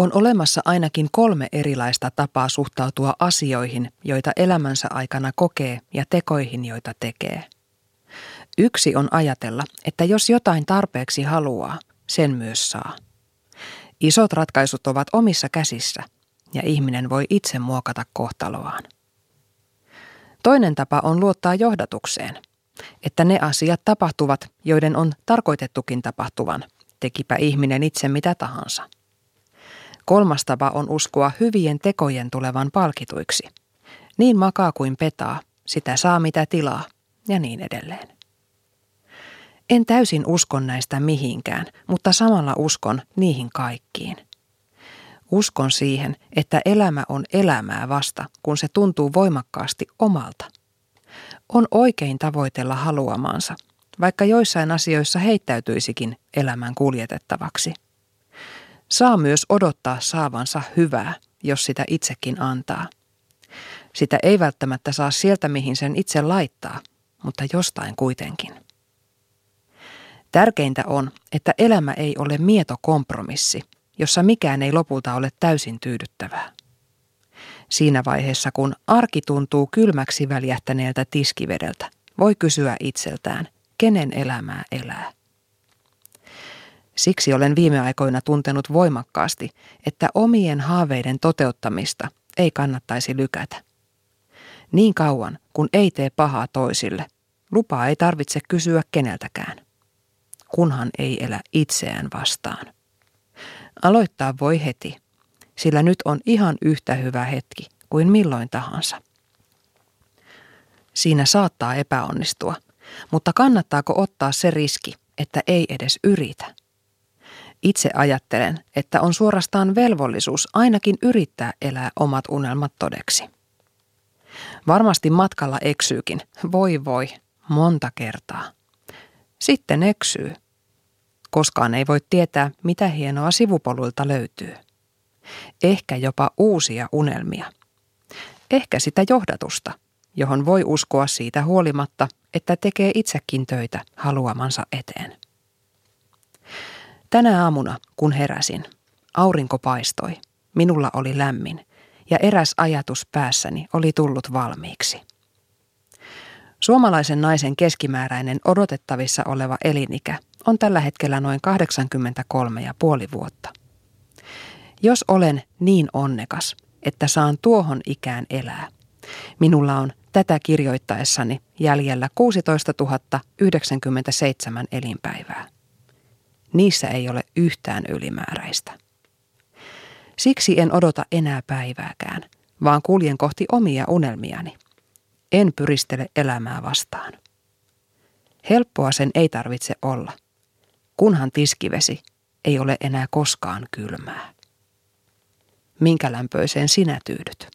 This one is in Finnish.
On olemassa ainakin kolme erilaista tapaa suhtautua asioihin, joita elämänsä aikana kokee ja tekoihin, joita tekee. Yksi on ajatella, että jos jotain tarpeeksi haluaa, sen myös saa. Isot ratkaisut ovat omissa käsissä ja ihminen voi itse muokata kohtaloaan. Toinen tapa on luottaa johdatukseen, että ne asiat tapahtuvat, joiden on tarkoitettukin tapahtuvan, tekipä ihminen itse mitä tahansa. Kolmas tapa on uskoa hyvien tekojen tulevan palkituiksi. Niin makaa kuin petaa, sitä saa mitä tilaa ja niin edelleen. En täysin uskon näistä mihinkään, mutta samalla uskon niihin kaikkiin. Uskon siihen, että elämä on elämää vasta, kun se tuntuu voimakkaasti omalta. On oikein tavoitella haluamansa, vaikka joissain asioissa heittäytyisikin elämän kuljetettavaksi. Saa myös odottaa saavansa hyvää, jos sitä itsekin antaa. Sitä ei välttämättä saa sieltä, mihin sen itse laittaa, mutta jostain kuitenkin. Tärkeintä on, että elämä ei ole mieto kompromissi, jossa mikään ei lopulta ole täysin tyydyttävää. Siinä vaiheessa, kun arki tuntuu kylmäksi väljähtäneeltä tiskivedeltä, voi kysyä itseltään, kenen elämää elää. Siksi olen viime aikoina tuntenut voimakkaasti, että omien haaveiden toteuttamista ei kannattaisi lykätä. Niin kauan, kun ei tee pahaa toisille, lupaa ei tarvitse kysyä keneltäkään. Kunhan ei elä itseään vastaan. Aloittaa voi heti, sillä nyt on ihan yhtä hyvä hetki kuin milloin tahansa. Siinä saattaa epäonnistua, mutta kannattaako ottaa se riski, että ei edes yritä? Itse ajattelen, että on suorastaan velvollisuus ainakin yrittää elää omat unelmat todeksi. Varmasti matkalla eksyykin, voi voi, monta kertaa. Sitten eksyy. Koskaan ei voi tietää, mitä hienoa sivupoluilta löytyy. Ehkä jopa uusia unelmia. Ehkä sitä johdatusta, johon voi uskoa siitä huolimatta, että tekee itsekin töitä haluamansa eteen. Tänä aamuna, kun heräsin, aurinko paistoi, minulla oli lämmin ja eräs ajatus päässäni oli tullut valmiiksi. Suomalaisen naisen keskimääräinen odotettavissa oleva elinikä on tällä hetkellä noin 83,5 vuotta. Jos olen niin onnekas, että saan tuohon ikään elää, minulla on tätä kirjoittaessani jäljellä 16 097 elinpäivää. Niissä ei ole yhtään ylimääräistä. Siksi en odota enää päivääkään, vaan kuljen kohti omia unelmiani. En pyristele elämää vastaan. Helppoa sen ei tarvitse olla, kunhan tiskivesi ei ole enää koskaan kylmää. Minkä lämpöiseen sinä tyydyt?